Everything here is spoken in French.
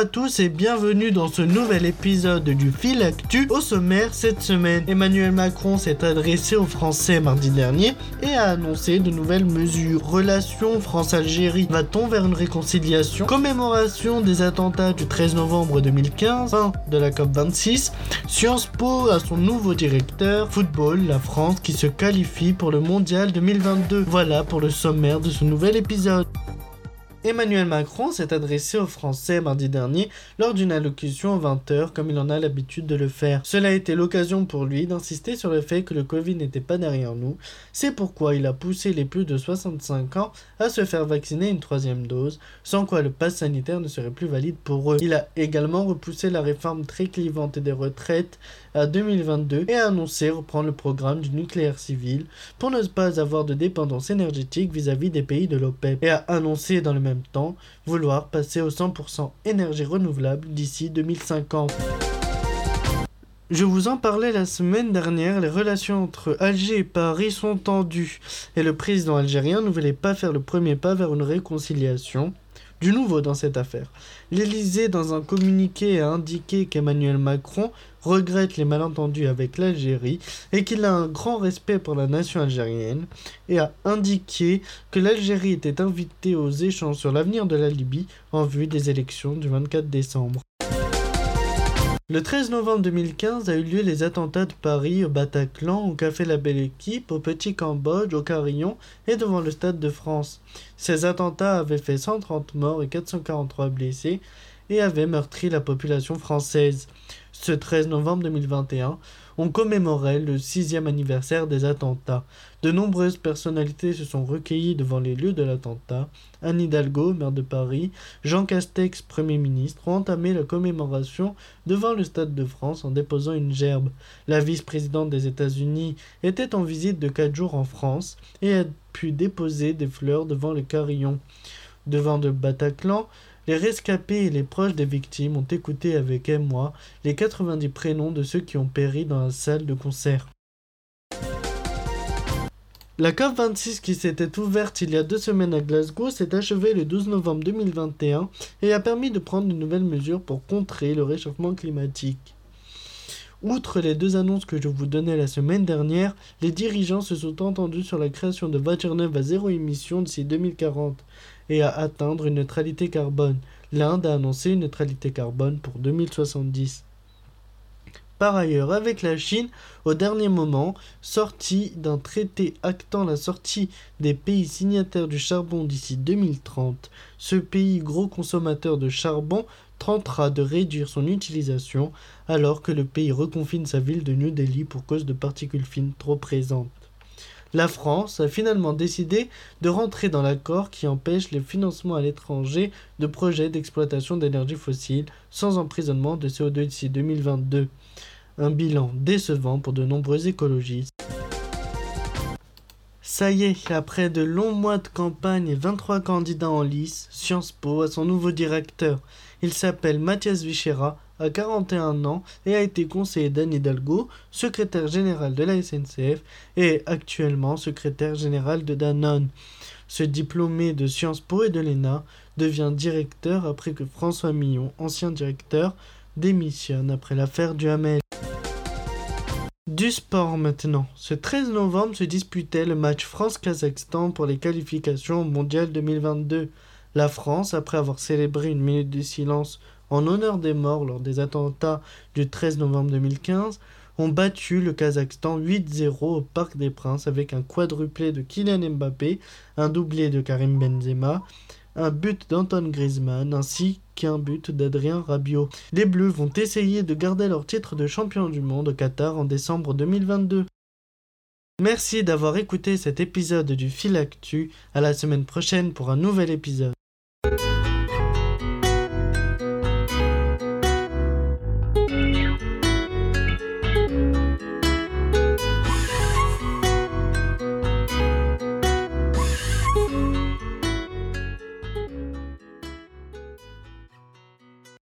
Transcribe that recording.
à tous et bienvenue dans ce nouvel épisode du Fil Actu. Au sommaire, cette semaine, Emmanuel Macron s'est adressé aux Français mardi dernier et a annoncé de nouvelles mesures. Relations France-Algérie, va-t-on vers une réconciliation? Commémoration des attentats du 13 novembre 2015, fin de la COP26. Sciences Po a son nouveau directeur. Football, la France qui se qualifie pour le Mondial 2022. Voilà pour le sommaire de ce nouvel épisode. Emmanuel Macron s'est adressé aux Français mardi dernier lors d'une allocution à 20h comme il en a l'habitude de le faire. Cela a été l'occasion pour lui d'insister sur le fait que le Covid n'était pas derrière nous. C'est pourquoi il a poussé les plus de 65 ans à se faire vacciner une troisième dose, sans quoi le pass sanitaire ne serait plus valide pour eux. Il a également repoussé la réforme très clivante des retraites à 2022 et a annoncé reprendre le programme du nucléaire civil pour ne pas avoir de dépendance énergétique vis-à-vis des pays de l'OPEP et a annoncé dans le temps vouloir passer au 100% énergie renouvelable d'ici 2050. Je vous en parlais la semaine dernière, les relations entre Alger et Paris sont tendues et le président algérien ne voulait pas faire le premier pas vers une réconciliation du nouveau dans cette affaire. L'Élysée, dans un communiqué, a indiqué qu'Emmanuel Macron regrette les malentendus avec l'Algérie et qu'il a un grand respect pour la nation algérienne et a indiqué que l'Algérie était invitée aux échanges sur l'avenir de la Libye en vue des élections du 24 décembre. Le 13 novembre 2015 a eu lieu les attentats de Paris, au Bataclan, au Café La Belle Équipe, au Petit Cambodge, au Carillon et devant le Stade de France. Ces attentats avaient fait 130 morts et 443 blessés et avaient meurtri la population française. Ce 13 novembre 2021, on commémorait le sixième anniversaire des attentats. De nombreuses personnalités se sont recueillies devant les lieux de l'attentat. Anne Hidalgo, maire de Paris, Jean Castex, Premier ministre, ont entamé la commémoration devant le Stade de France en déposant une gerbe. La vice-présidente des États-Unis était en visite de quatre jours en France et a pu déposer des fleurs devant le carillon. Devant le Bataclan, les rescapés et les proches des victimes ont écouté avec émoi les 90 prénoms de ceux qui ont péri dans la salle de concert. La COP26 qui s'était ouverte il y a deux semaines à Glasgow s'est achevée le 12 novembre 2021 et a permis de prendre de nouvelles mesures pour contrer le réchauffement climatique. Outre les deux annonces que je vous donnais la semaine dernière, les dirigeants se sont entendus sur la création de voitures neuves à zéro émission d'ici 2040 et à atteindre une neutralité carbone. L'Inde a annoncé une neutralité carbone pour 2070. Par ailleurs, avec la Chine, au dernier moment, sortie d'un traité actant la sortie des pays signataires du charbon d'ici 2030, ce pays gros consommateur de charbon tentera de réduire son utilisation alors que le pays reconfine sa ville de New Delhi pour cause de particules fines trop présentes la France a finalement décidé de rentrer dans l'accord qui empêche le financement à l'étranger de projets d'exploitation d'énergie fossile sans emprisonnement de CO2 d'ici 2022. Un bilan décevant pour de nombreux écologistes. Ça y est, après de longs mois de campagne et 23 candidats en lice, Sciences Po a son nouveau directeur. Il s'appelle Mathias Vichera a 41 ans et a été conseiller d'Anne Hidalgo, secrétaire général de la SNCF et actuellement secrétaire général de Danone. Ce diplômé de Sciences Po et de l'ENA devient directeur après que François Millon, ancien directeur, démissionne après l'affaire du Hamel. Du sport maintenant. Ce 13 novembre se disputait le match France-Kazakhstan pour les qualifications mondiales 2022. La France, après avoir célébré une minute de silence en honneur des morts lors des attentats du 13 novembre 2015, ont battu le Kazakhstan 8-0 au Parc des Princes avec un quadruplé de Kylian Mbappé, un doublé de Karim Benzema, un but d'Antoine Griezmann ainsi qu'un but d'Adrien Rabiot. Les Bleus vont essayer de garder leur titre de champion du monde au Qatar en décembre 2022. Merci d'avoir écouté cet épisode du Fil Actu. À la semaine prochaine pour un nouvel épisode. thank you